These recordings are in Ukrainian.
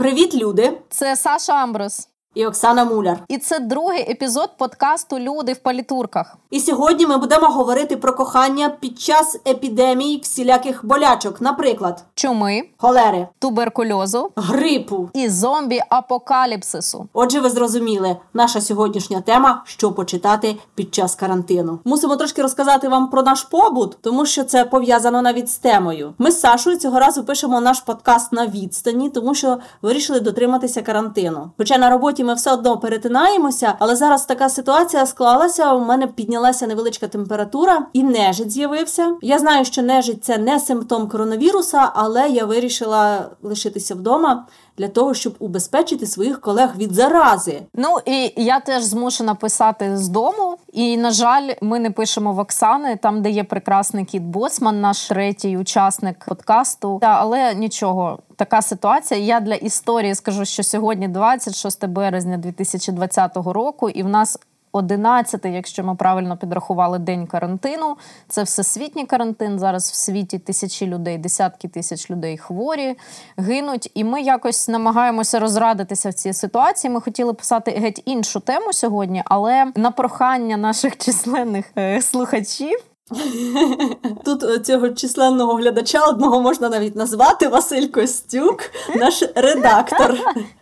Привіт, люди! Це Саша Амброс. І Оксана Муляр. І це другий епізод подкасту Люди в палітурках. І сьогодні ми будемо говорити про кохання під час епідемії всіляких болячок, наприклад, чуми, холери, туберкульозу, грипу і зомбі-апокаліпсису. Отже, ви зрозуміли, наша сьогоднішня тема що почитати під час карантину. Мусимо трошки розказати вам про наш побут, тому що це пов'язано навіть з темою. Ми з Сашою цього разу пишемо наш подкаст на відстані, тому що вирішили дотриматися карантину. Хоча на роботі роботі ми все одно перетинаємося, але зараз така ситуація склалася. У мене піднялася невеличка температура і нежить з'явився. Я знаю, що нежить це не симптом коронавіруса, але я вирішила лишитися вдома для того, щоб убезпечити своїх колег від зарази. Ну і я теж змушена писати з дому. І на жаль, ми не пишемо в Оксани, там де є прекрасний кіт Боцман, наш третій учасник подкасту. Та але нічого, така ситуація. Я для історії скажу, що сьогодні 26 березня 2020 року, і в нас 11, якщо ми правильно підрахували день карантину. Це всесвітній карантин. Зараз в світі тисячі людей, десятки тисяч людей хворі, гинуть. І ми якось намагаємося розрадитися в цій ситуації. Ми хотіли писати геть іншу тему сьогодні, але на прохання наших численних е, слухачів. Тут е, цього численного глядача одного можна навіть назвати Василь Костюк, наш редактор.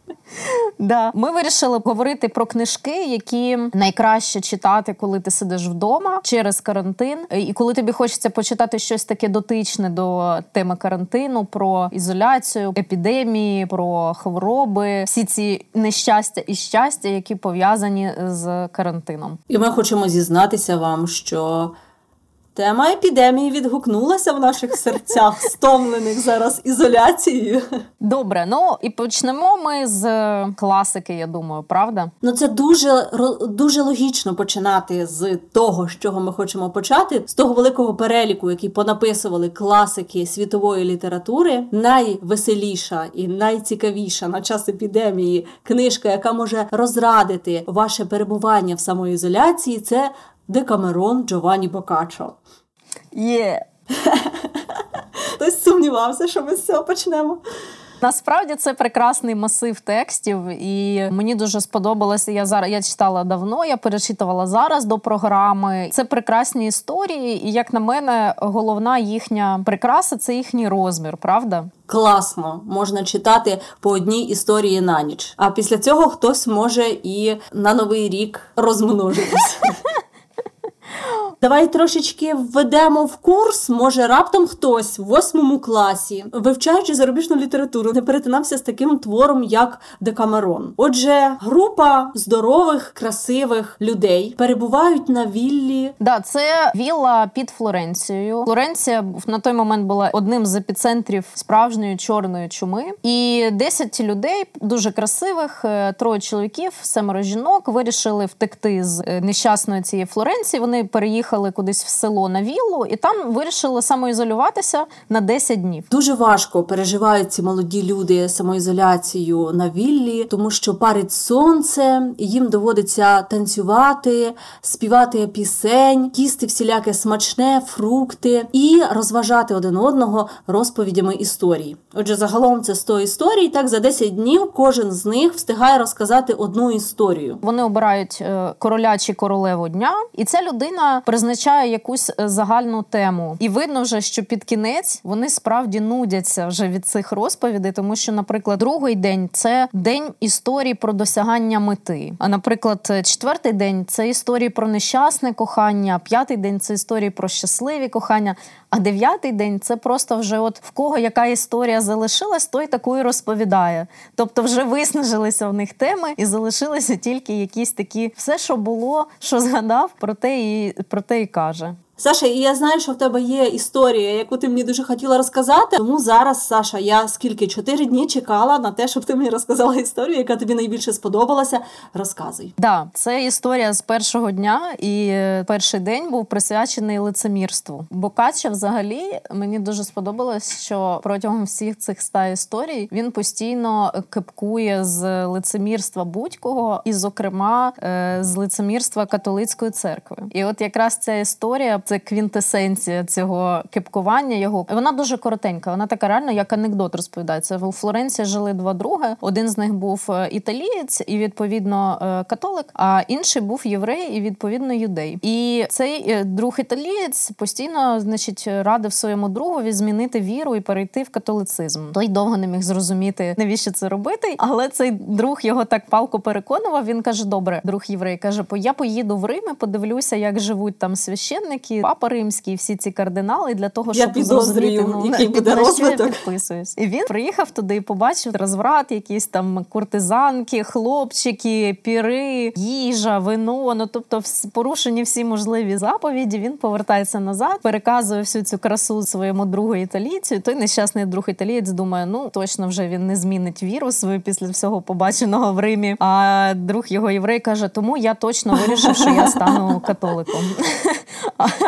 Да. Ми вирішили говорити про книжки, які найкраще читати, коли ти сидиш вдома через карантин, і коли тобі хочеться почитати щось таке дотичне до теми карантину, про ізоляцію, епідемії, про хвороби, всі ці нещастя і щастя, які пов'язані з карантином. І ми хочемо зізнатися вам, що. Тема епідемії відгукнулася в наших серцях, стомлених зараз ізоляцією. Добре, ну і почнемо ми з класики. Я думаю, правда? Ну це дуже дуже логічно починати з того, з чого ми хочемо почати, з того великого переліку, який понаписували класики світової літератури. Найвеселіша і найцікавіша на час епідемії книжка, яка може розрадити ваше перебування в самоізоляції, це Декамерон Джованні Бокачо. Є. Хтось сумнівався, що ми з цього почнемо. Насправді це прекрасний масив текстів, і мені дуже сподобалося. Я зараз я читала давно, я перечитувала зараз до програми. Це прекрасні історії, і як на мене, головна їхня прикраса це їхній розмір, правда? Класно, можна читати по одній історії на ніч. А після цього хтось може і на новий рік розмножитися. Давай трошечки введемо в курс. Може, раптом хтось в восьмому класі, вивчаючи зарубіжну літературу, не перетинався з таким твором, як Декамерон. Отже, група здорових, красивих людей перебувають на віллі. Да, це вілла під Флоренцією. Флоренція на той момент була одним з епіцентрів справжньої чорної чуми. І 10 людей дуже красивих, е, троє чоловіків, семеро жінок вирішили втекти з е, нещасної цієї Флоренції. Вони переїхали поїхали кудись в село на віллу, і там вирішили самоізолюватися на 10 днів. Дуже важко переживають ці молоді люди самоізоляцію на віллі, тому що парить сонце, їм доводиться танцювати, співати пісень, їсти всіляке смачне, фрукти і розважати один одного розповідями історій. Отже, загалом це 100 історій. Так за 10 днів кожен з них встигає розказати одну історію. Вони обирають е, короля чи королеву дня, і ця людина призначає якусь е, загальну тему. І видно вже, що під кінець вони справді нудяться вже від цих розповідей, тому що, наприклад, другий день це день історії про досягання мети. А наприклад, четвертий день це історії про нещасне кохання, п'ятий день це історії про щасливі кохання. А дев'ятий день це просто вже от в кого яка історія залишилась, той таку і розповідає. Тобто, вже виснажилися в них теми і залишилися тільки якісь такі все, що було, що згадав, про те і про те і каже. Саша, і я знаю, що в тебе є історія, яку ти мені дуже хотіла розказати. Тому зараз, Саша, я скільки чотири дні чекала на те, щоб ти мені розказала історію, яка тобі найбільше сподобалася. Розказуй. Да, це історія з першого дня, і перший день був присвячений лицемірству. Бокаччо взагалі мені дуже сподобалось, що протягом всіх цих ста історій він постійно кипкує з лицемірства будь-кого, і, зокрема, е, з лицемірства католицької церкви. І от якраз ця історія це квінтесенція цього кепкування. Його вона дуже коротенька. Вона така реально, як анекдот розповідається. В Флоренції жили два други. Один з них був е, італієць і відповідно е, католик, а інший був єврей і відповідно юдей. І цей е, друг італієць постійно, значить, радив своєму другові змінити віру і перейти в католицизм. Той довго не міг зрозуміти, навіщо це робити, але цей друг його так палко переконував. Він каже: Добре, друг єврей каже: я поїду в Рим і подивлюся, як живуть там священники, папа римський, всі ці кардинали для того, щоб я зрозуміти, ну, який буде розвиток. я підписуюсь. І він приїхав туди і побачив розврат, якісь там куртизанки, хлопчики, піри, їжа, вино. Ну тобто, порушені всі можливі заповіді. Він повертається назад, переказує всю цю красу своєму другу італійцю. І Той нещасний друг італієць думає, ну точно вже він не змінить віру свою після всього побаченого в Римі. А друг його єврей каже: Тому я точно вирішив, що я стану католиком.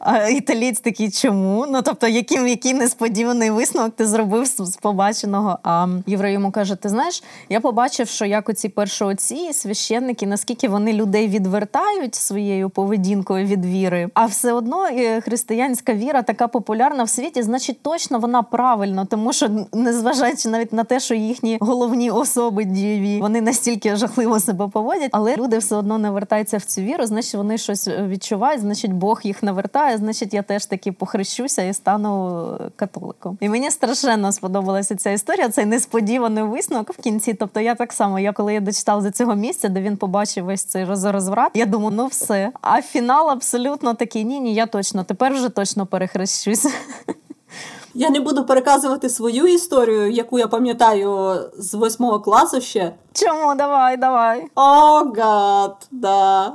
А італієць такий, чому? Ну тобто, яким який несподіваний висновок ти зробив з побаченого? А єврей йому каже: Ти знаєш, я побачив, що як оці першооці священники, наскільки вони людей відвертають своєю поведінкою від віри, а все одно е, християнська віра така популярна в світі, значить, точно вона правильно, тому що незважаючи навіть на те, що їхні головні особи дієві, вони настільки жахливо себе поводять, але люди все одно не вертаються в цю віру, значить вони щось відчувають, значить Бог їх навертає значить, я теж таки похрещуся і стану католиком. І мені страшенно сподобалася ця історія. Цей несподіваний висновок в кінці. Тобто, я так само, я коли я дочитала за цього місця, де він побачив весь цей розврат, я думаю, ну все. А фінал абсолютно такий: ні, ні, я точно тепер вже точно перехрещусь. Я не буду переказувати свою історію, яку я пам'ятаю з восьмого класу ще. Чому? Давай, давай. О, гад, да.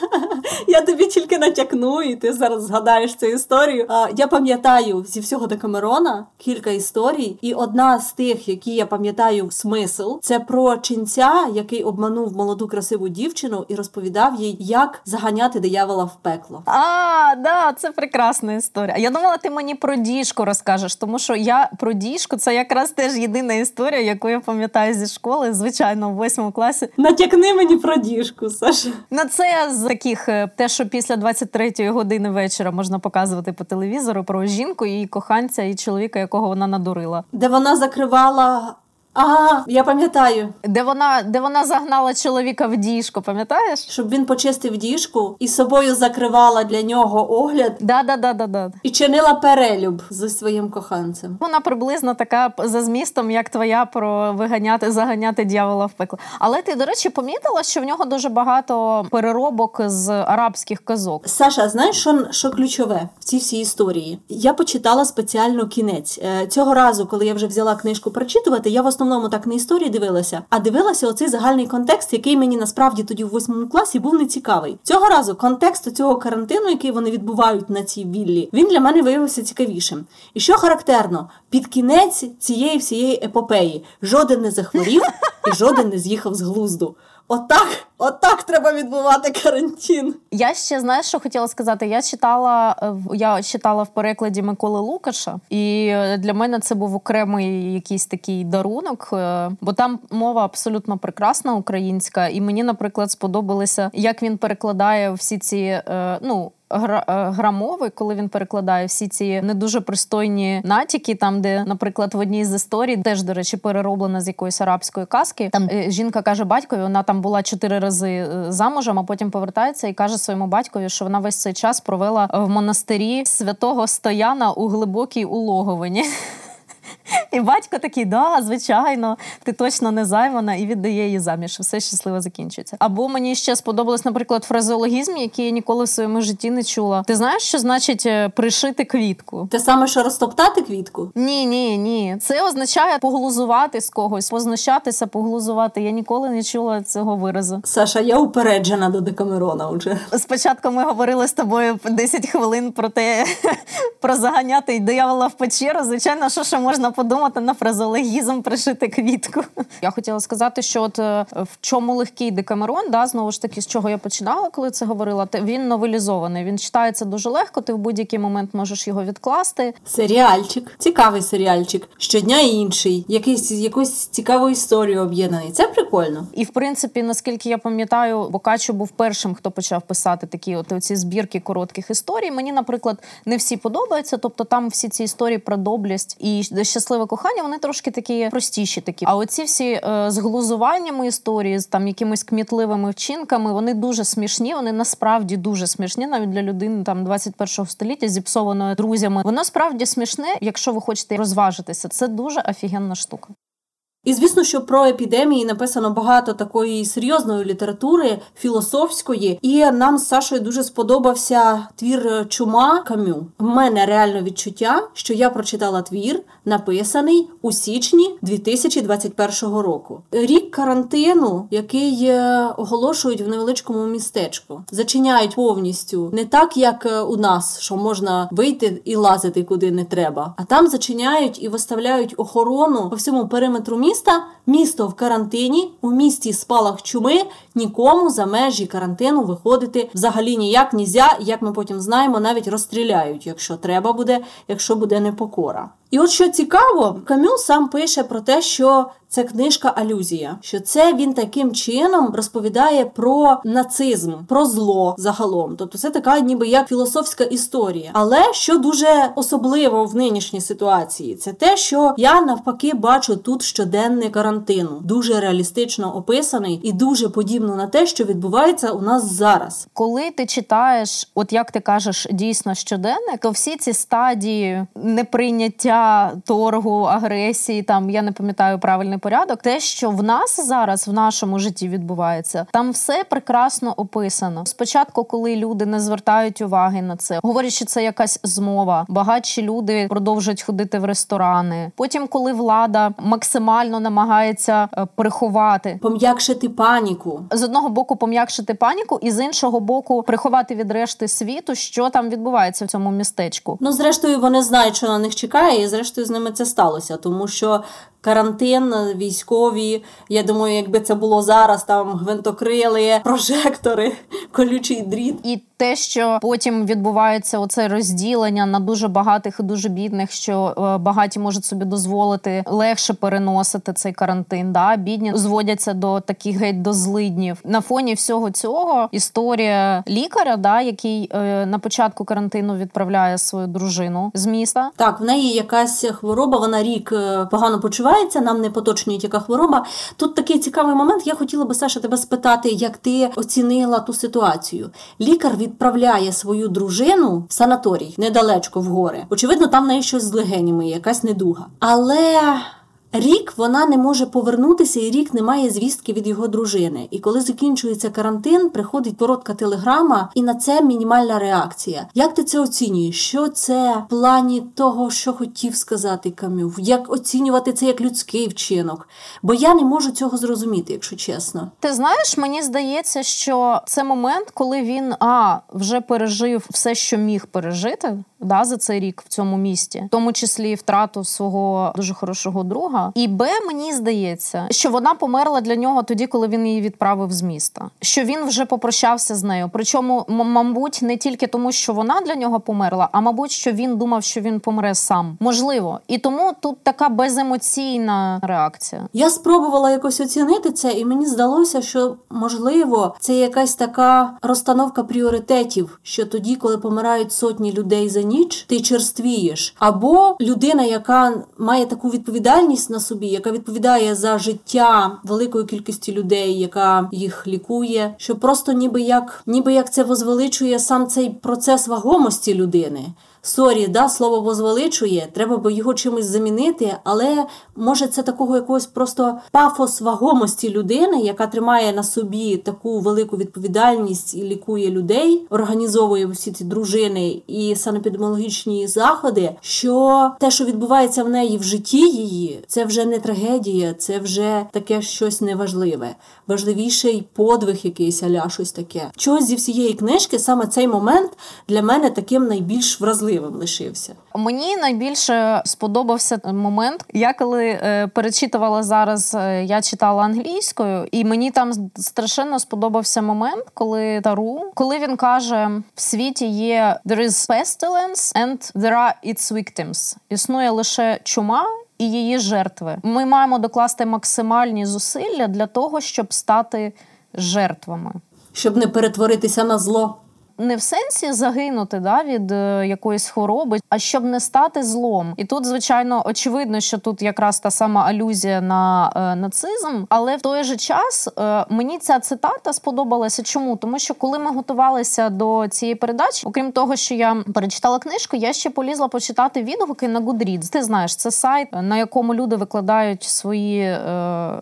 Я тобі тільки натякну, і ти зараз згадаєш цю історію. А, Я пам'ятаю зі всього Декамерона кілька історій, і одна з тих, які я пам'ятаю смисл, це про ченця, який обманув молоду красиву дівчину і розповідав їй, як заганяти диявола в пекло. А, да, це прекрасна історія. Я думала, ти мені про діжку розкажеш, тому що я про діжку це якраз теж єдина історія, яку я пам'ятаю зі школи. Звичайно звичайно, в восьмому класі. Натякни мені про діжку, Саша. На це з таких е, те, що після 23-ї години вечора можна показувати по телевізору про жінку, її коханця і чоловіка, якого вона надурила. Де вона закривала а, я пам'ятаю, де вона де вона загнала чоловіка в діжку, пам'ятаєш? Щоб він почистив діжку і собою закривала для нього огляд Да, да, да, да, да. і чинила перелюб зі своїм коханцем. Вона приблизно така за змістом, як твоя про виганяти, заганяти дьявола в пекло. Але ти, до речі, помітила, що в нього дуже багато переробок з арабських казок. Саша, знаєш, що що ключове в цій всій історії? Я почитала спеціально кінець е, цього разу, коли я вже взяла книжку прочитувати. Я в основному так не історії дивилася, а дивилася оцей загальний контекст, який мені насправді тоді в восьмому класі був нецікавий. Цього разу контекст цього карантину, який вони відбувають на цій віллі, він для мене виявився цікавішим. І що характерно, під кінець цієї всієї епопеї жоден не захворів і жоден не з'їхав з глузду. Отак, отак треба відбувати карантин. Я ще знаєш, що хотіла сказати. Я читала я читала в перекладі Миколи Лукаша, і е, для мене це був окремий якийсь такий дарунок, е, бо там мова абсолютно прекрасна українська, і мені, наприклад, сподобалося, як він перекладає всі ці е, ну. Е, грамовий, коли він перекладає всі ці не дуже пристойні натяки, там де, наприклад, в одній з історій теж до речі перероблена з якоїсь арабської казки. Там е, жінка каже батькові, вона там була чотири рази е, замужем, а потім повертається і каже своєму батькові, що вона весь цей час провела в монастирі святого Стояна у глибокій улоговині. І батько такий, да, звичайно, ти точно не займана і віддає її заміж. Все щасливо закінчується. Або мені ще сподобалось, наприклад, фразеологізм, який я ніколи в своєму житті не чула. Ти знаєш, що значить е, пришити квітку? Те саме, що розтоптати квітку? Ні, ні, ні. Це означає поглузувати з когось, познущатися, поглузувати. Я ніколи не чула цього виразу. Саша, я упереджена до Декамерона. Вже спочатку ми говорили з тобою 10 хвилин про те, про заганяти диявола в печеру. Звичайно, що ще можна подумати на фразологізм пришити квітку. Я хотіла сказати, що от е, в чому легкий декамерон, да, знову ж таки, з чого я починала, коли це говорила, він новелізований. Він читається дуже легко. Ти в будь-який момент можеш його відкласти. Серіальчик, цікавий серіальчик. Щодня інший, якийсь якусь цікаву історію об'єднаний. Це прикольно. І в принципі, наскільки я пам'ятаю, Бокаччо був першим, хто почав писати такі от ці збірки коротких історій. Мені, наприклад, не всі подобаються. Тобто, там всі ці історії про доблість і щасливе кохання, вони трошки такі простіші. Такі, а оці всі е, з глузуваннями історії, з там якимись кмітливими вчинками, вони дуже смішні. Вони насправді дуже смішні, навіть для людини там 21-го століття, зіпсованої друзями. Воно справді смішне, якщо ви хочете розважитися. Це дуже офігенна штука. І звісно, що про епідемії написано багато такої серйозної літератури, філософської, і нам з Сашою дуже сподобався твір Чума Камю. У мене реально відчуття, що я прочитала твір, написаний у січні 2021 року. Рік карантину, який е, оголошують в невеличкому містечку, зачиняють повністю не так, як е, у нас, що можна вийти і лазити куди не треба, а там зачиняють і виставляють охорону по всьому периметру міста міста, місто в карантині, у місті спалах чуми нікому за межі карантину виходити взагалі ніяк нізя, як ми потім знаємо, навіть розстріляють, якщо треба буде, якщо буде непокора. І от що цікаво, Камю сам пише про те, що це книжка алюзія, що це він таким чином розповідає про нацизм, про зло загалом. Тобто це така, ніби як філософська історія. Але що дуже особливо в нинішній ситуації, це те, що я навпаки бачу тут щоденний карантину, дуже реалістично описаний і дуже подібно на те, що відбувається у нас зараз. Коли ти читаєш, от як ти кажеш, дійсно щоденник, то всі ці стадії неприйняття торгу, агресії, там я не пам'ятаю правильний порядок. Те, що в нас зараз в нашому житті відбувається, там все прекрасно описано. Спочатку, коли люди не звертають уваги на це, говорять, що це якась змова. Багатші люди продовжують ходити в ресторани. Потім, коли влада максимально намагається е, приховати, пом'якшити паніку з одного боку, пом'якшити паніку, і з іншого боку, приховати від решти світу, що там відбувається в цьому містечку. Ну зрештою, вони знають, що на них чекає, і зрештою з ними це сталося, тому що карантин, військові. Я думаю, якби це було зараз, там гвинтокрили, прожектори, колючий дріт. І те, що потім відбувається оце розділення на дуже багатих і дуже бідних, що е, багаті можуть собі дозволити легше переносити цей карантин. Да, бідні зводяться до таких геть до злиднів. На фоні всього цього історія лікаря, да, який е, на початку карантину відправляє свою дружину з міста. Так, в неї якась хвороба. Вона рік е, погано почувається. Нам не поточнюють, яка хвороба. Тут такий цікавий момент. Я хотіла би Саша тебе спитати, як ти оцінила ту ситуацію. Лікар відправляє свою дружину в санаторій недалечко в гори. Очевидно, там в неї щось з легенями, якась недуга. Але Рік вона не може повернутися, і рік не має звістки від його дружини. І коли закінчується карантин, приходить коротка телеграма, і на це мінімальна реакція. Як ти це оцінюєш? Що це в плані того, що хотів сказати Камю? Як оцінювати це як людський вчинок? Бо я не можу цього зрозуміти, якщо чесно. Ти знаєш, мені здається, що це момент, коли він а вже пережив все, що міг пережити да, за цей рік в цьому місті, в тому числі втрату свого дуже хорошого друга. І Б, мені здається, що вона померла для нього тоді, коли він її відправив з міста. Що він вже попрощався з нею. Причому, мабуть, не тільки тому, що вона для нього померла, а мабуть, що він думав, що він помре сам. Можливо, і тому тут така беземоційна реакція. Я спробувала якось оцінити це, і мені здалося, що можливо це якась така розстановка пріоритетів, що тоді, коли помирають сотні людей за ніч, ти черствієш. Або людина, яка має таку відповідальність на собі, яка відповідає за життя великої кількості людей, яка їх лікує, що просто ніби як ніби як це возвеличує сам цей процес вагомості людини sorry, да, слово возвеличує, треба би його чимось замінити, але може це такого якогось просто пафос вагомості людини, яка тримає на собі таку велику відповідальність і лікує людей, організовує всі ці дружини і санепідемологічні заходи. Що те, що відбувається в неї в житті її, це вже не трагедія, це вже таке щось неважливе. Важливіший подвиг якийсь аля щось таке. Чогось зі всієї книжки саме цей момент для мене таким найбільш вразливим лишився? Мені найбільше сподобався момент. Я коли е, перечитувала зараз, е, я читала англійською, і мені там страшенно сподобався момент, коли Тару, коли він каже: в світі є there is pestilence and there are its victims. Існує лише чума. І її жертви. Ми маємо докласти максимальні зусилля для того, щоб стати жертвами, щоб не перетворитися на зло не в сенсі загинути да, від е, якоїсь хвороби, а щоб не стати злом. І тут, звичайно, очевидно, що тут якраз та сама алюзія на е, нацизм, але в той же час е, мені ця цитата сподобалася. Чому? Тому що коли ми готувалися до цієї передачі, окрім того, що я перечитала книжку, я ще полізла почитати відгуки на Goodreads. Ти знаєш, це сайт, на якому люди викладають свої. Е,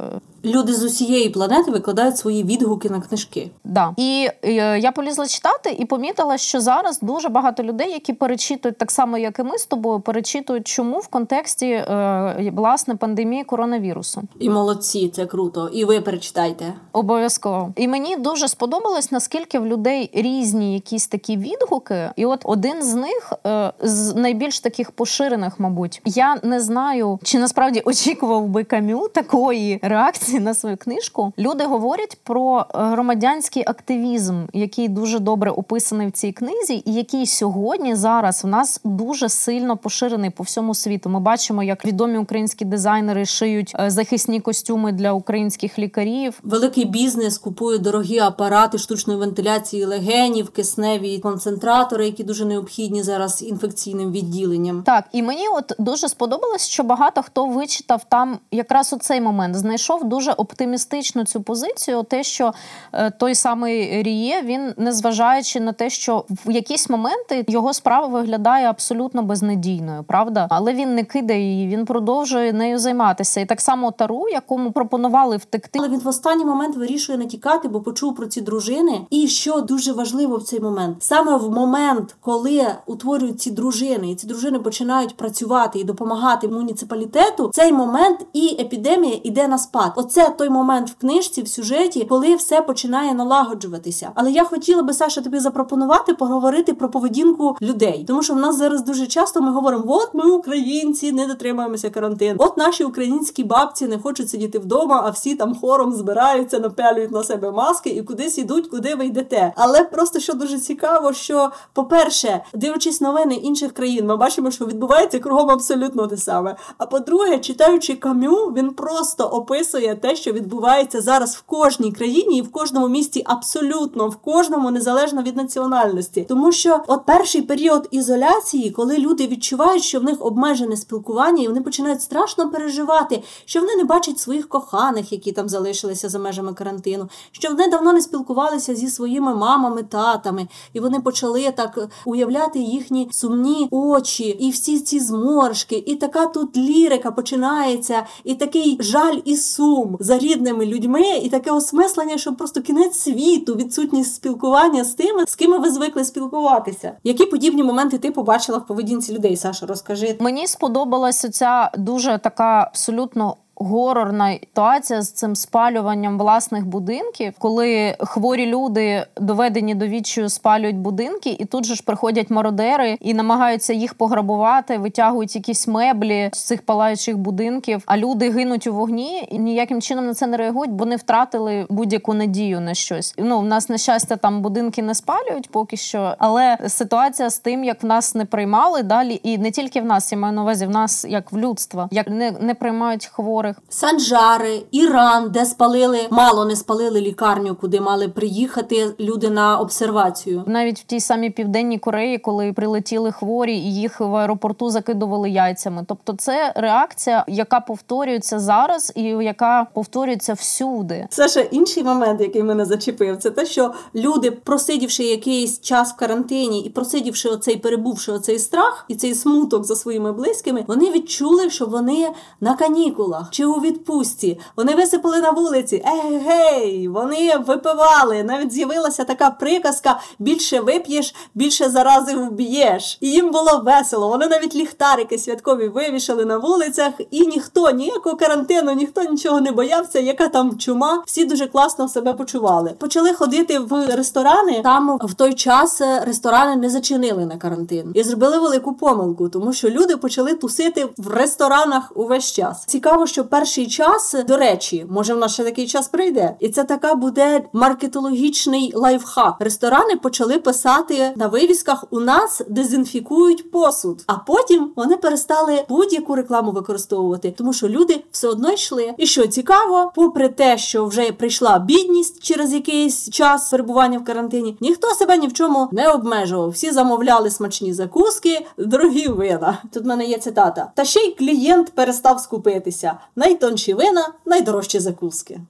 Люди з усієї планети викладають свої відгуки на книжки. Да. І е, я полізла читати і помітила, що зараз дуже багато людей, які перечитують так само, як і ми з тобою, перечитують, чому в контексті е, власне пандемії коронавірусу. І молодці, це круто. І ви перечитайте. Обов'язково. І мені дуже сподобалось, наскільки в людей різні якісь такі відгуки. І от один з них е, з найбільш таких поширених, мабуть, я не знаю, чи насправді очікував би кам'ю такої реакції реакції на свою книжку люди говорять про е, громадянський активізм, який дуже добре описаний в цій книзі, і який сьогодні зараз в нас дуже сильно поширений по всьому світу. Ми бачимо, як відомі українські дизайнери шиють е, захисні костюми для українських лікарів. Великий бізнес купує дорогі апарати штучної вентиляції легенів, кисневі концентратори, які дуже необхідні зараз інфекційним відділенням. Так і мені от дуже сподобалось, що багато хто вичитав там якраз у цей момент, знайшов дуже дуже оптимістичну цю позицію, те, що е, той самий Ріє, він незважаючи на те, що в якісь моменти його справа виглядає абсолютно безнадійною, правда, але він не кидає її, він продовжує нею займатися. І так само тару, якому пропонували втекти. Але він в останній момент вирішує не тікати, бо почув про ці дружини. І що дуже важливо в цей момент, саме в момент, коли утворюють ці дружини, і ці дружини починають працювати і допомагати муніципалітету, цей момент і епідемія іде на спад. Оце той момент в книжці, в сюжеті, коли все починає налагоджуватися. Але я хотіла би Саша тобі запропонувати поговорити про поведінку людей, тому що в нас зараз дуже часто ми говоримо: от ми українці не дотримуємося карантину. От наші українські бабці не хочуть сидіти вдома, а всі там хором збираються, напялюють на себе маски і кудись ідуть, куди ви йдете. Але просто що дуже цікаво, що по-перше, дивлячись новини інших країн, ми бачимо, що відбувається кругом абсолютно те саме. А по-друге, читаючи кам'ю, він просто описує те що відбувається зараз в кожній країні і в кожному місті, абсолютно в кожному, незалежно від національності, тому що от перший період ізоляції, коли люди відчувають, що в них обмежене спілкування, і вони починають страшно переживати, що вони не бачать своїх коханих, які там залишилися за межами карантину, що вони давно не спілкувалися зі своїми мамами, татами, і вони почали так уявляти їхні сумні очі, і всі ці зморшки, і така тут лірика починається, і такий жаль і сум сум за рідними людьми, і таке осмислення, що просто кінець світу, відсутність спілкування з тими, з ким ви звикли спілкуватися. Які подібні моменти ти побачила в поведінці людей? Саша, розкажи. Мені сподобалася ця дуже така абсолютно горорна ситуація з цим спалюванням власних будинків, коли хворі люди доведені до відчаю спалюють будинки, і тут же ж приходять мародери і намагаються їх пограбувати, витягують якісь меблі з цих палаючих будинків. А люди гинуть у вогні і ніяким чином на це не реагують, бо вони втратили будь-яку надію на щось. Ну в нас на щастя там будинки не спалюють поки що, але ситуація з тим, як в нас не приймали далі, і не тільки в нас я маю на увазі, в нас як в людства, як не, не приймають хворих хворих. Санджари, Іран, де спалили, мало не спалили лікарню, куди мали приїхати люди на обсервацію. Навіть в тій самій південній Кореї, коли прилетіли хворі, і їх в аеропорту закидували яйцями. Тобто, це реакція, яка повторюється зараз, і яка повторюється всюди. Саша, інший момент, який мене зачепив, це те, що люди, просидівши якийсь час в карантині і просидівши оцей, перебувши оцей страх і цей смуток за своїми близькими, вони відчули, що вони на канікулах чи у відпустці. Вони висипали на вулиці. Егей, вони випивали. Навіть з'явилася така приказка: більше вип'єш, більше зарази вб'єш. І їм було весело. Вони навіть ліхтарики святкові вивішали на вулицях, і ніхто ніякого карантину, ніхто нічого не боявся. Яка там чума? Всі дуже класно себе почували. Почали ходити в ресторани. Там в той час ресторани не зачинили на карантин і зробили велику помилку, тому що люди почали тусити в ресторанах увесь час. Цікаво, що перший час, до речі, може в нас ще такий час прийде, і це така буде маркетологічний лайфхак. Ресторани почали писати на вивісках: у нас дезінфікують посуд, а потім вони перестали будь-яку рекламу використовувати, тому що люди все одно йшли. І що цікаво, попри те, що вже прийшла бідність через якийсь час перебування в карантині, ніхто себе ні в чому не обмежував. Всі замовляли смачні закуски, дорогі вина. Тут в мене є цитата. Та ще й клієнт перестав скупитися. Найтонші вина, найдорожчі закуски.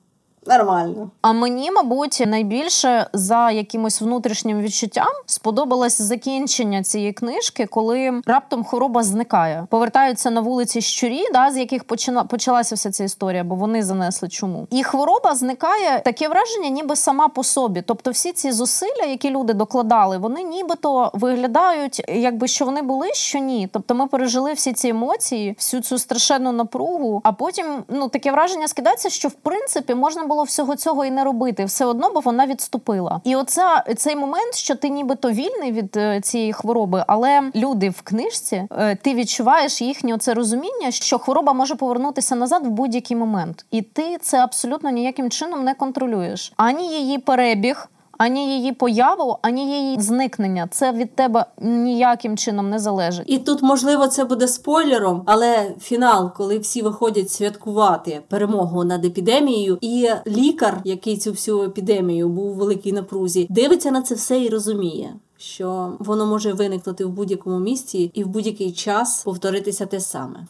Нормально. А мені, мабуть, найбільше за якимось внутрішнім відчуттям сподобалось закінчення цієї книжки, коли раптом хвороба зникає. Повертаються на вулиці щурі, да, з яких почина... почалася вся ця історія, бо вони занесли чому. І хвороба зникає таке враження, ніби сама по собі. Тобто, всі ці зусилля, які люди докладали, вони нібито виглядають, якби що вони були, що ні. Тобто, ми пережили всі ці емоції, всю цю страшенну напругу. А потім ну таке враження скидається, що в принципі можна було всього цього і не робити, все одно, бо вона відступила. І оця цей момент, що ти нібито вільний від е, цієї хвороби, але люди в книжці, е, ти відчуваєш їхнє це розуміння, що хвороба може повернутися назад в будь-який момент, і ти це абсолютно ніяким чином не контролюєш ані її перебіг ані її появу, ані її зникнення. Це від тебе ніяким чином не залежить. І тут, можливо, це буде спойлером, але фінал, коли всі виходять святкувати перемогу над епідемією, і лікар, який цю всю епідемію був у великій напрузі, дивиться на це все і розуміє. Що воно може виникнути в будь-якому місці і в будь-який час повторитися те саме.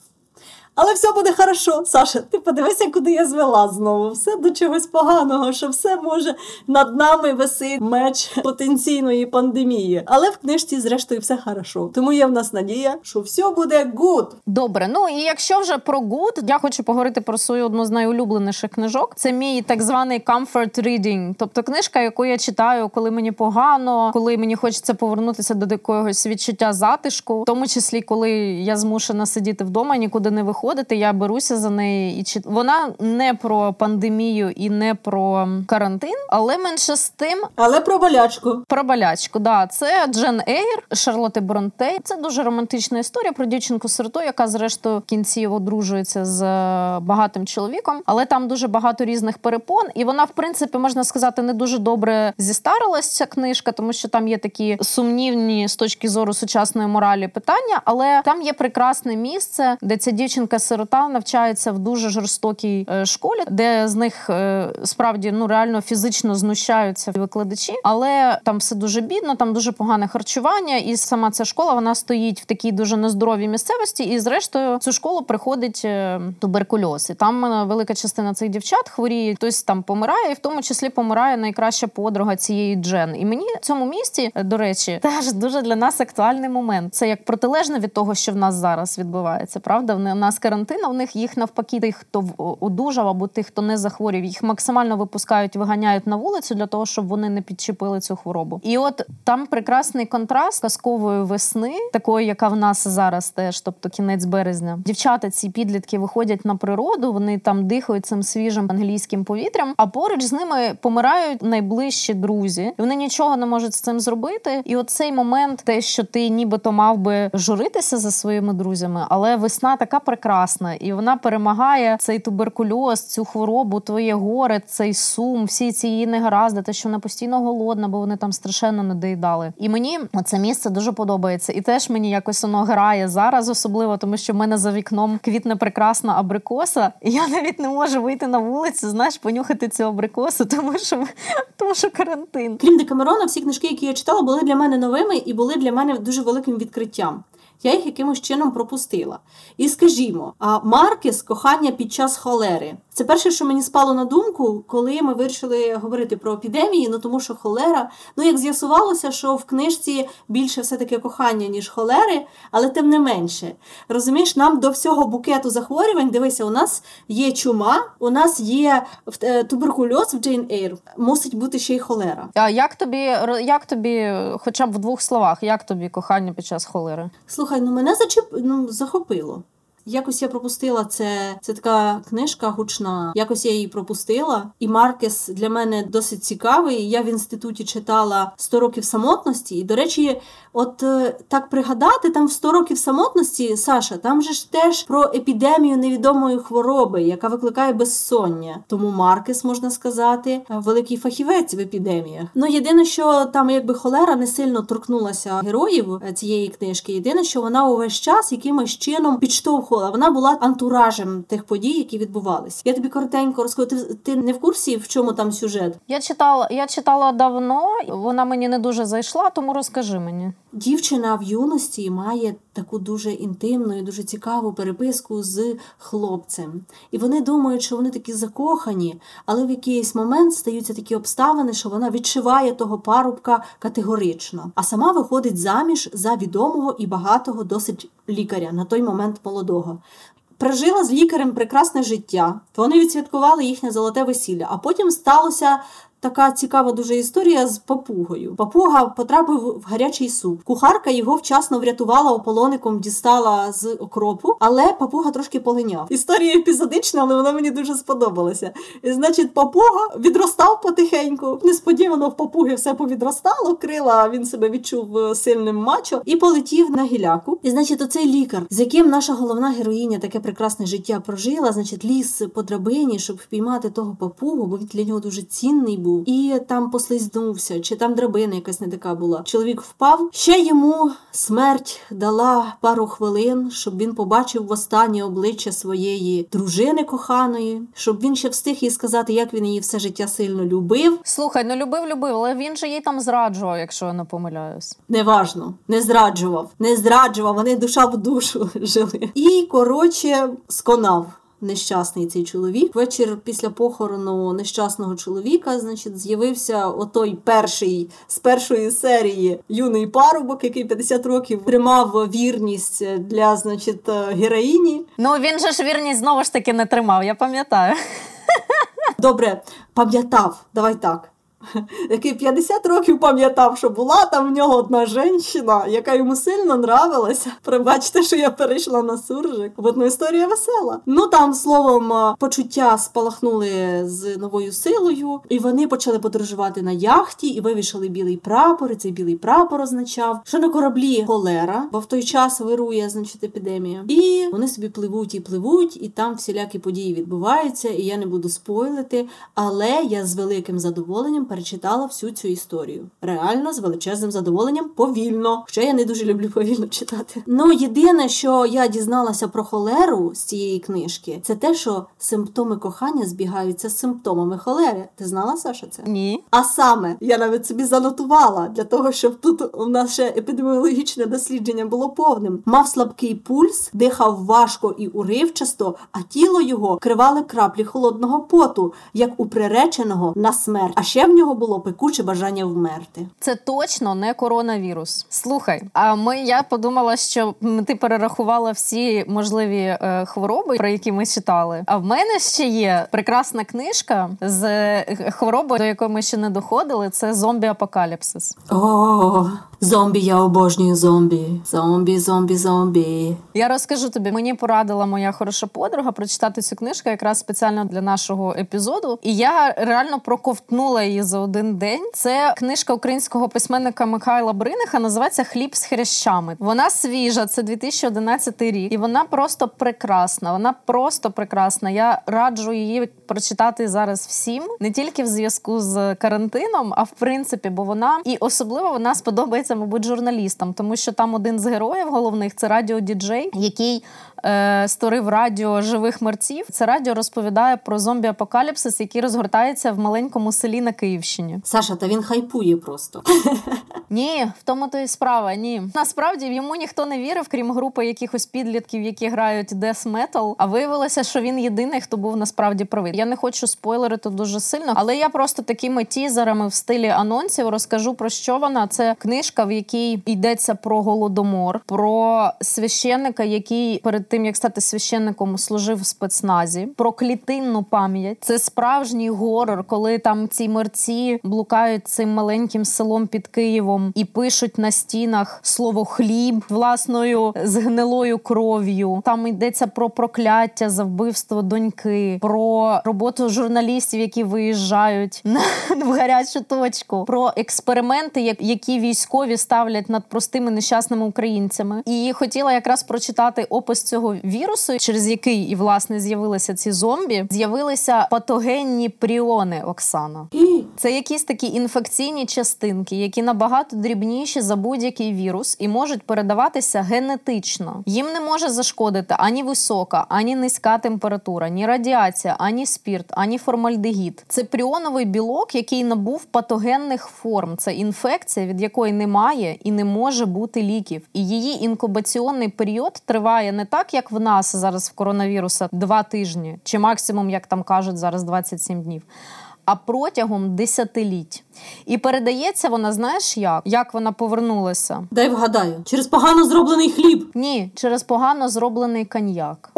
Але все буде хорошо, Саша. Ти подивися, куди я звела знову. Все до чогось поганого, що все може над нами висить меч потенційної пандемії. Але в книжці, зрештою, все хорошо. Тому є в нас надія, що все буде good. Добре, ну і якщо вже про good, я хочу поговорити про свою одну з найулюбленіших книжок. Це мій так званий comfort reading, тобто книжка, яку я читаю, коли мені погано, коли мені хочеться повернутися до якогось відчуття затишку, в тому числі коли я змушена сидіти вдома, нікуди не виходити виходити, я беруся за неї і чит... Вона не про пандемію і не про карантин, але менше з тим. Але про болячку. Про болячку, да. Це Джен Ейр, Шарлоти Бронте. Це дуже романтична історія про дівчинку сироту яка зрештою в кінці одружується з е, багатим чоловіком. Але там дуже багато різних перепон, і вона, в принципі, можна сказати, не дуже добре зістарилась ця книжка, тому що там є такі сумнівні з точки зору сучасної моралі питання, але там є прекрасне місце, де ця дівчинка сирота навчається в дуже жорстокій е, школі, де з них е, справді ну реально фізично знущаються викладачі, але там все дуже бідно, там дуже погане харчування, і сама ця школа вона стоїть в такій дуже нездоровій місцевості. І зрештою цю школу приходить е, туберкульоз. І Там велика частина цих дівчат хворіє, хтось там помирає, і в тому числі помирає найкраща подруга цієї Джен. І мені в цьому місці, до речі, теж дуже для нас актуальний момент. Це як протилежне від того, що в нас зараз відбувається. Правда, в нас карантин, а в них їх навпаки, тих, хто одужав або тих, хто не захворів, їх максимально випускають, виганяють на вулицю для того, щоб вони не підчепили цю хворобу. І от там прекрасний контраст казкової весни, такої, яка в нас зараз теж, тобто кінець березня. Дівчата ці підлітки виходять на природу, вони там дихають цим свіжим англійським повітрям, а поруч з ними помирають найближчі друзі, і вони нічого не можуть з цим зробити. І оцей момент, те, що ти нібито мав би журитися за своїми друзями, але весна така прекрасна прекрасна, і вона перемагає цей туберкульоз, цю хворобу, твоє горе, цей сум, всі ці її негаразди, те, що вона постійно голодна, бо вони там страшенно не доїдали. І мені це місце дуже подобається. І теж мені якось воно грає зараз, особливо тому, що в мене за вікном квітне прекрасна абрикоса. І я навіть не можу вийти на вулицю, знаєш, понюхати цю абрикосу, тому що тому що карантин. Крім Декамерона, всі книжки, які я читала, були для мене новими і були для мене дуже великим відкриттям я їх якимось чином пропустила. І скажімо, Маркес кохання під час холери Це перше, що мені спало на думку, коли ми вирішили говорити про епідемії. Ну тому що холера, ну як з'ясувалося, що в книжці більше все таки кохання ніж холери, але тим не менше. Розумієш, нам до всього букету захворювань. Дивися, у нас є чума, у нас є е, туберкульоз в Джейн Ейр, мусить бути ще й холера. А як тобі, як тобі, хоча б в двох словах, як тобі кохання під час холери? Слухай, ну мене зачеп... ну, захопило. Якось я пропустила це. Це така книжка гучна. Якось я її пропустила. І Маркес для мене досить цікавий. Я в інституті читала «100 років самотності. І, до речі, от е, так пригадати, там в «100 років самотності, Саша, там же ж теж про епідемію невідомої хвороби, яка викликає безсоння. Тому Маркес, можна сказати, великий фахівець в епідеміях. Ну єдине, що там, якби холера не сильно торкнулася героїв е, цієї книжки. Єдине, що вона увесь час якимось чином підштовхувала була, вона була антуражем тих подій, які відбувалися. Я тобі коротенько розкажу. Ти, ти не в курсі, в чому там сюжет? Я читала, я читала давно, вона мені не дуже зайшла, тому розкажи мені. Дівчина в юності має таку дуже інтимну і дуже цікаву переписку з хлопцем. І вони думають, що вони такі закохані, але в якийсь момент стаються такі обставини, що вона відшиває того парубка категорично, а сама виходить заміж за відомого і багатого досить лікаря на той момент молодого. Прожила з лікарем прекрасне життя. Вони відсвяткували їхнє золоте весілля, а потім сталося така цікава дуже історія з папугою. Папуга потрапив в гарячий суп. Кухарка його вчасно врятувала ополоником, дістала з окропу, але папуга трошки полиняв. Історія епізодична, але вона мені дуже сподобалася. І, Значить, папуга відростав потихеньку. Несподівано в папуги все повідростало, крила він себе відчув е, сильним мачо і полетів на гіляку. І значить, оцей лікар, з яким наша головна героїня таке прекрасне життя прожила, значить, ліс по драбині, щоб впіймати того папугу, бо він для нього дуже цінний був був і там послизнувся, чи там драбина якась не така була. Чоловік впав. Ще йому смерть дала пару хвилин, щоб він побачив востаннє обличчя своєї дружини коханої, щоб він ще встиг їй сказати, як він її все життя сильно любив. Слухай, ну любив, любив, але він же їй там зраджував, якщо я не помиляюсь. Неважно, не зраджував, не зраджував. Вони душа в душу жили. І коротше сконав нещасний цей чоловік. Вечір після похорону нещасного чоловіка, значить, з'явився отой перший з першої серії юний парубок, який 50 років тримав вірність для, значить, героїні. Ну він же ж вірність знову ж таки не тримав, я пам'ятаю. Добре, пам'ятав, давай так який 50 років пам'ятав, що була там в нього одна жінка, яка йому сильно нравилася. Пробачте, що я перейшла на суржик. В одну історія весела. Ну там словом почуття спалахнули з новою силою, і вони почали подорожувати на яхті і вивішали білий прапор. і Цей білий прапор означав, що на кораблі холера, бо в той час вирує значить епідемія. І вони собі пливуть і пливуть, і там всілякі події відбуваються. І я не буду спойлити, але я з великим задоволенням перечитала всю цю історію. Реально з величезним задоволенням повільно. Хоча я не дуже люблю повільно читати. Ну єдине, що я дізналася про холеру з цієї книжки, це те, що симптоми кохання збігаються з симптомами холери. Ти знала Саша це? Ні. А саме я навіть собі занотувала для того, щоб тут у нас ще епідеміологічне дослідження було повним. Мав слабкий пульс, дихав важко і уривчасто, а тіло його кривали краплі холодного поту, як у приреченого на смерть. А ще в нього було пекуче бажання вмерти. Це точно не коронавірус. Слухай, а ми я подумала, що ти перерахувала всі можливі е, хвороби, про які ми читали. А в мене ще є прекрасна книжка з е, хворобою, до якої ми ще не доходили. Це зомбі-апокаліпсис. О, Зомбі, я обожнюю зомбі. Зомбі, зомбі, зомбі. Я розкажу тобі. Мені порадила моя хороша подруга прочитати цю книжку якраз спеціально для нашого епізоду. І я реально проковтнула її за один день. Це книжка українського письменника Михайла Бриниха. Називається Хліб з хрящами. Вона свіжа, це 2011 рік, і вона просто прекрасна. Вона просто прекрасна. Я раджу її прочитати зараз всім, не тільки в зв'язку з карантином, а в принципі, бо вона і особливо вона сподобається, мабуть, журналістам, тому що там один з героїв головних це радіодіджей, який е, створив радіо живих мерців. Це радіо розповідає про зомбі-апокаліпсис, який розгортається в маленькому селі на Київщині. Саша, та він хайпує просто. Ні, в тому то і справа. Ні, насправді йому ніхто не вірив, крім групи якихось підлітків, які грають Death Metal, А виявилося, що він єдиний, хто був насправді правий. Я не хочу спойлерити дуже сильно, але я просто такими тізерами в стилі анонсів розкажу про що вона. Це книжка, в якій йдеться про голодомор, про священника, який перед тим як стати священником служив в спецназі, про клітинну пам'ять. Це справжній горор, коли там ці мерці блукають цим маленьким селом під Києвом і пишуть на стінах слово хліб власною згнилою кров'ю. Там йдеться про прокляття за вбивство доньки, про роботу журналістів, які виїжджають на в гарячу точку, про експерименти, які військові ставлять над простими нещасними українцями. І хотіла якраз прочитати опис цього вірусу, через який і власне з'явилися ці зомбі. З'явилися патогенні пріони. Оксана, це якісь такі інфекційні частинки, які набагато дрібніші за будь-який вірус і можуть передаватися генетично. Їм не може зашкодити ані висока, ані низька температура, ні радіація, ані спірт, ані формальдегід. Це пріоновий білок, який набув патогенних форм. Це інфекція, від якої немає і не може бути ліків. І її інкубаційний період триває не так, як в нас зараз в коронавіруса два тижні, чи максимум, як там кажуть, зараз 27 днів. А протягом десятиліть і передається вона, знаєш як? Як вона повернулася? Дай вгадаю, через погано зроблений хліб. Ні, через погано зроблений коньяк.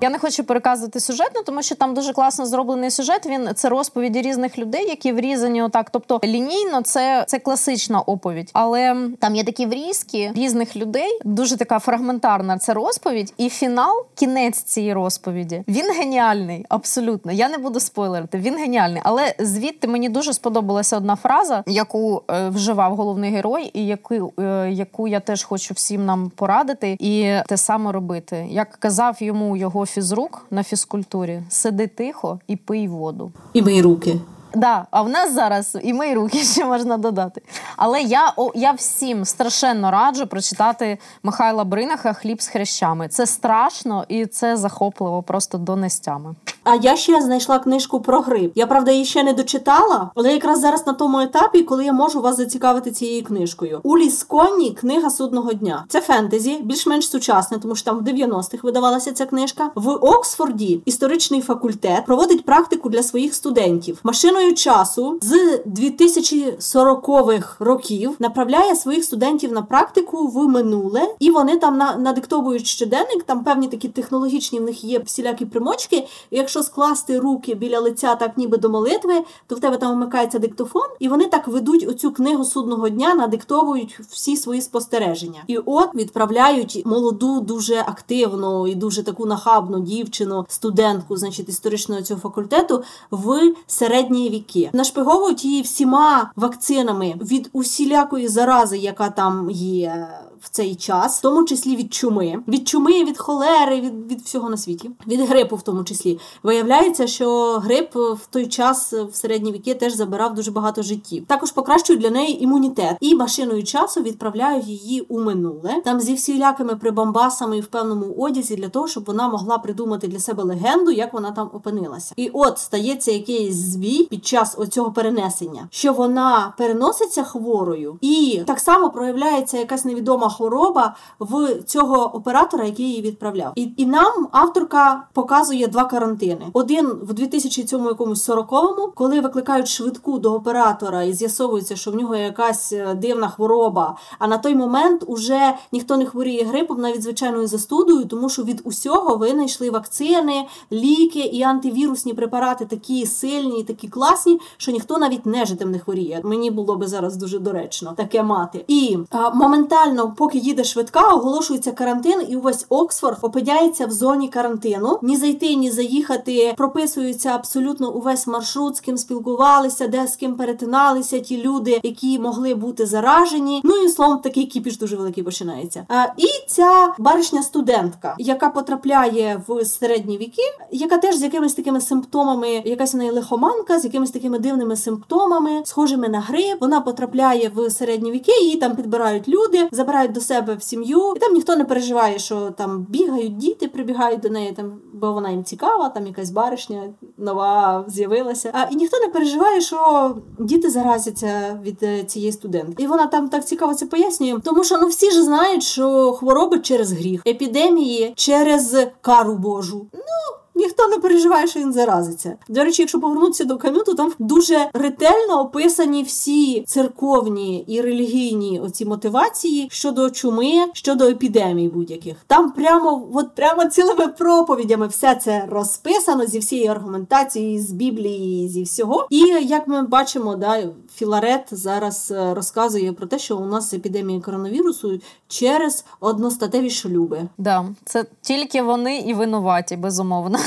Я не хочу переказувати сюжетно, тому що там дуже класно зроблений сюжет. Він це розповіді різних людей, які врізані отак. Тобто лінійно це це класична оповідь, але там є такі врізки різних людей. Дуже така фрагментарна це розповідь, і фінал, кінець цієї розповіді. Він геніальний, абсолютно. Я не буду спойлерити. Він геніальний, але звідти мені дуже сподобалася одна фраза, яку е, вживав головний герой, і яку, е, яку я теж хочу всім нам порадити, і те саме робити. Як казав йому його фізрук на фізкультурі: сиди тихо і пий воду. І мий руки. Да, а в нас зараз і мої руки ще можна додати. Але я о, я всім страшенно раджу прочитати Михайла Бринаха Хліб з хрещами. Це страшно і це захопливо просто донестями. А я ще знайшла книжку про гриб. Я правда її ще не дочитала, але якраз зараз на тому етапі, коли я можу вас зацікавити цією книжкою. У Лісконі книга судного дня. Це фентезі, більш-менш сучасне, тому що там в 90-х видавалася ця книжка. В Оксфорді історичний факультет проводить практику для своїх студентів. Машиною часу з 2040-х років направляє своїх студентів на практику в минуле, і вони там на надиктовують щоденник. Там певні такі технологічні в них є всілякі примочки. І якщо скласти руки біля лиця, так ніби до молитви, то в тебе там вмикається диктофон, і вони так ведуть оцю книгу судного дня, надиктовують всі свої спостереження. І от відправляють молоду, дуже активну і дуже таку нахабну дівчину, студентку, значить, історичного цього факультету в середні віки. Нашпиговують її всіма вакцинами від усілякої зарази, яка там є в цей час, в тому числі від чуми, від чуми, від холери, від від всього на світі, від грипу, в тому числі. Виявляється, що грип в той час в середні віки теж забирав дуже багато життів. Також покращують для неї імунітет і машиною часу відправляють її у минуле там зі всілякими прибамбасами і в певному одязі для того, щоб вона могла придумати для себе легенду, як вона там опинилася. І от стається якийсь збій під час оцього перенесення, що вона переноситься хворою, і так само проявляється якась невідома хвороба в цього оператора, який її відправляв. І і нам авторка показує два карантини: один в 2000 цьому якомусь 40-му, коли викликають швидку до оператора і з'ясовується, що в нього якась е, дивна хвороба. А на той момент уже ніхто не хворіє грипом, навіть звичайною застудою, тому що від усього винайшли вакцини, ліки і антивірусні препарати такі сильні, такі класні, що ніхто навіть нежитим не хворіє. Мені було би зараз дуже доречно таке мати. І а, моментально поки їде швидка, оголошується карантин, і увесь Оксфорд опиняється в зоні карантину. Ні зайти, ні заїхати. Прописується абсолютно увесь маршрут, з ким спілкувалися, де з ким перетиналися ті люди, які могли бути заражені. Ну і словом, такий кіпіш дуже великий починається. А, І ця баришня студентка, яка потрапляє в середні віки, яка теж з якимись такими симптомами, якась в неї лихоманка, з якимись такими дивними симптомами, схожими на грип. Вона потрапляє в середні віки, її там підбирають люди, забирають до себе в сім'ю, і там ніхто не переживає, що там бігають діти, прибігають до неї, там, бо вона їм цікава, там якась баришня нова з'явилася. А і ніхто не переживає, що діти заразяться від е, цієї студентки. І вона там так цікаво це пояснює, тому що ну всі ж знають, що хвороби через гріх, епідемії через кару Божу. Ну. Ніхто не переживає, що він заразиться. До речі, якщо повернутися до кам'ю, то там дуже ретельно описані всі церковні і релігійні оці мотивації щодо чуми, щодо епідемій будь-яких. Там прямо, от прямо цілими проповідями все це розписано зі всієї аргументації, з Біблії, зі всього. І як ми бачимо, да, Філарет зараз е, розказує про те, що у нас епідемія коронавірусу через одностатеві шлюби. Да, це тільки вони і винуваті, безумовно.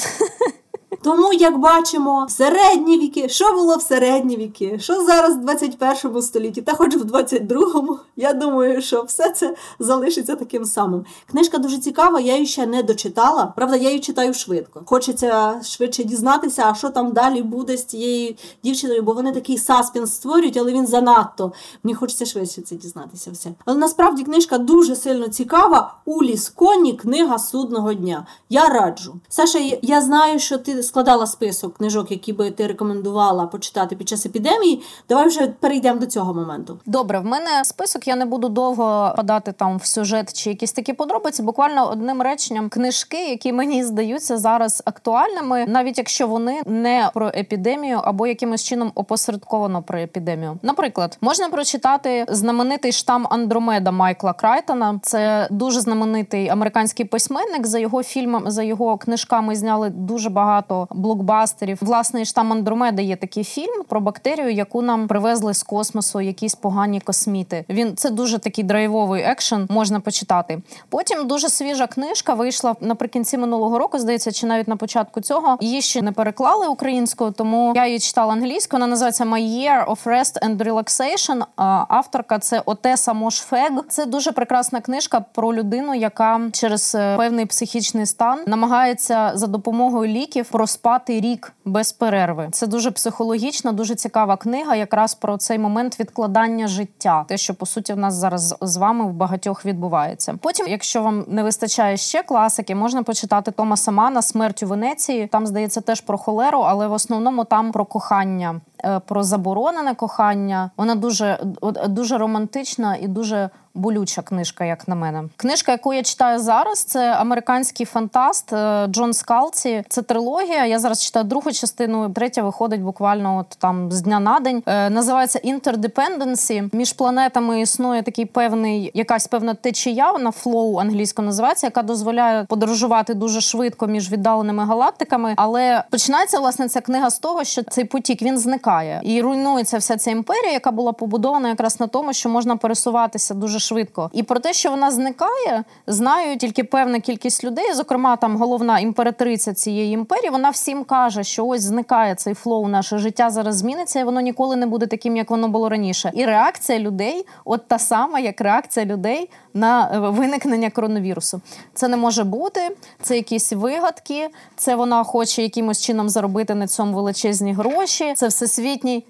Тому, як бачимо, в середні віки, що було в середні віки, що зараз в 21 столітті, та хоч в 22-му, я думаю, що все це залишиться таким самим. Книжка дуже цікава, я її ще не дочитала. Правда, я її читаю швидко. Хочеться швидше дізнатися, а що там далі буде з цією дівчиною, бо вони такий саспенс створюють, але він занадто. Мені хочеться швидше це дізнатися. все. Але насправді книжка дуже сильно цікава. Улі Коні, книга судного дня. Я раджу. Саша, я знаю, що ти складала список книжок, які би ти рекомендувала почитати під час епідемії. Давай вже перейдемо до цього моменту. Добре, в мене список. Я не буду довго подати там в сюжет чи якісь такі подробиці. Буквально одним реченням книжки, які мені здаються зараз актуальними, навіть якщо вони не про епідемію або якимось чином опосередковано про епідемію. Наприклад, можна прочитати знаменитий штам Андромеда Майкла Крайтона. Це дуже знаменитий американський письменник. За його фільмом, за його книжками зняли дуже багато блокбастерів. Власне, штам Андромеда є такий фільм про бактерію, яку нам привезли з космосу, якісь погані косміти. Він це дуже такий драйвовий екшен, можна почитати. Потім дуже свіжа книжка вийшла наприкінці минулого року. Здається, чи навіть на початку цього її ще не переклали українською, тому я її читала англійською. Вона називається «My Year of Rest and Relaxation». Авторка це Отеса Мошфег. Це дуже прекрасна книжка про людину, яка через е, певний психічний стан намагається за допомогою ліків проспати рік без перерви. Це дуже психологічна, дуже цікава книга, якраз про цей момент відкладання життя, те, що по суті в нас зараз з вами в багатьох відбувається. Потім, якщо вам не вистачає ще класики, можна почитати Томаса Мана «Смерть у Венеції. Там здається теж про холеру, але в основному там про кохання. Е, про заборонене кохання. Вона дуже дуже романтична і дуже болюча книжка, як на мене. Книжка, яку я читаю зараз, це американський фантаст е, Джон Скалці. Це трилогія. Я зараз читаю другу частину. Третя виходить буквально от там з дня на день. Е, називається Interdependence. Між планетами існує такий певний, якась певна течія. Вона flow англійською називається, яка дозволяє подорожувати дуже швидко між віддаленими галактиками. Але починається власне ця книга з того, що цей потік він зникає і руйнується вся ця імперія, яка була побудована якраз на тому, що можна пересуватися дуже швидко. І про те, що вона зникає, знаю тільки певна кількість людей. Зокрема, там головна імператриця цієї імперії. Вона всім каже, що ось зникає цей flow, наше життя зараз зміниться, і воно ніколи не буде таким, як воно було раніше. І реакція людей, от та сама, як реакція людей на е, виникнення коронавірусу. Це не може бути, це якісь вигадки. Це вона хоче якимось чином заробити на цьому величезні гроші. Це всесвітній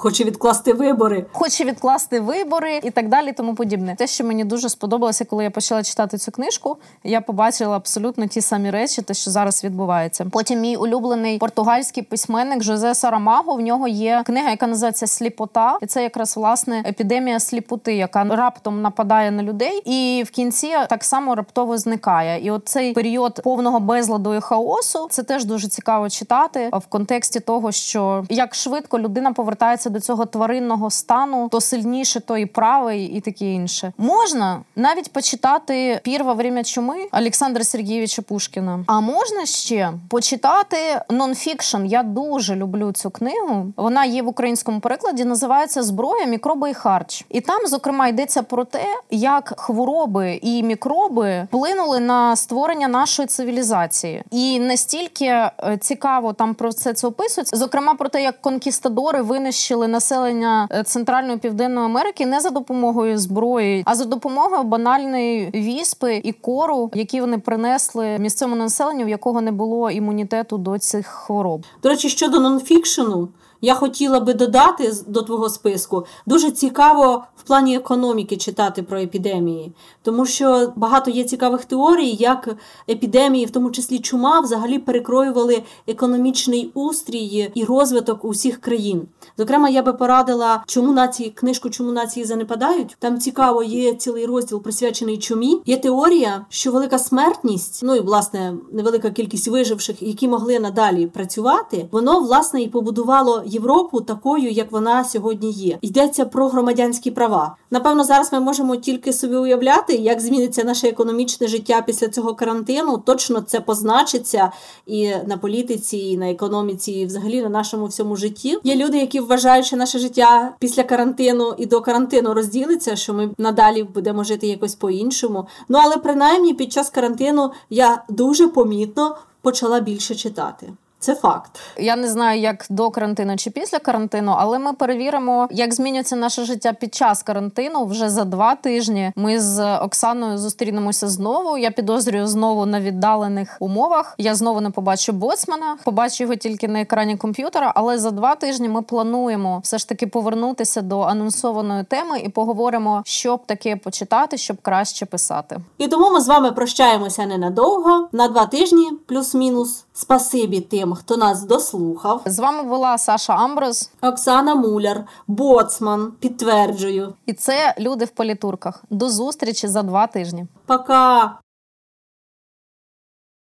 Хоче відкласти вибори, хоче відкласти вибори і так далі. Тому подібне. Те, що мені дуже сподобалося, коли я почала читати цю книжку, я побачила абсолютно ті самі речі, те, що зараз відбувається. Потім мій улюблений португальський письменник Жозе Сарамаго. В нього є книга, яка називається Сліпота, і це якраз власне епідемія сліпоти, яка раптом нападає на людей, і в кінці так само раптово зникає. І от цей період повного безладу і хаосу це теж дуже цікаво читати в контексті того, що як швидко людина повертається до цього тваринного стану, то сильніше, то і правий, і таке інше. Можна навіть почитати «Пір во время чуми Олександра Сергійовича Пушкіна. А можна ще почитати нонфікшн. Я дуже люблю цю книгу. Вона є в українському перекладі. Називається Зброя, мікроби і харч. І там, зокрема, йдеться про те, як хвороби і мікроби вплинули на створення нашої цивілізації. І настільки е, цікаво там про це це описується, зокрема про те, як конкістадори винищили знищили населення е, Центральної Південної Америки не за допомогою зброї, а за допомогою банальної віспи і кору, які вони принесли місцевому населенню, в якого не було імунітету до цих хвороб. До речі, щодо нонфікшену, Я хотіла би додати до твого списку дуже цікаво в плані економіки читати про епідемії, тому що багато є цікавих теорій, як епідемії, в тому числі чума, взагалі перекроювали економічний устрій і розвиток усіх країн. Зокрема, я би порадила чому нації книжку Чому нації занепадають. Там цікаво є цілий розділ присвячений чумі. Є теорія, що велика смертність, ну і власне невелика кількість виживших, які могли надалі працювати, воно власне і побудувало Європу такою, як вона сьогодні є. Йдеться про громадянські права. Напевно, зараз ми можемо тільки собі уявляти, як зміниться наше економічне життя після цього карантину. Точно це позначиться і на політиці, і на економіці, і взагалі на нашому всьому житті. Є люди, які вважають, що наше життя після карантину і до карантину розділиться, що ми надалі будемо жити якось по-іншому. Ну але принаймні під час карантину я дуже помітно почала більше читати. Це факт. Я не знаю, як до карантину чи після карантину, але ми перевіримо, як змінюється наше життя під час карантину. Вже за два тижні ми з Оксаною зустрінемося знову. Я підозрюю знову на віддалених умовах. Я знову не побачу боцмана, побачу його тільки на екрані комп'ютера. Але за два тижні ми плануємо все ж таки повернутися до анонсованої теми і поговоримо, що б таке почитати, щоб краще писати. І тому ми з вами прощаємося ненадовго на два тижні, плюс-мінус. Спасибі тим, хто нас дослухав. З вами була Саша Амброз, Оксана Муляр, боцман. Підтверджую. і це люди в політурках. До зустрічі за два тижні. Пока.